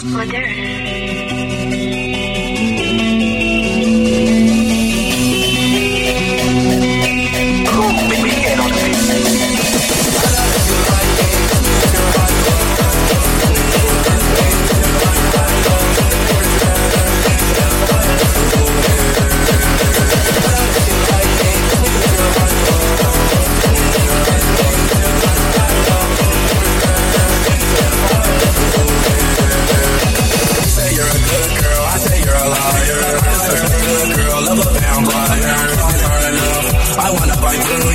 say I wanna fight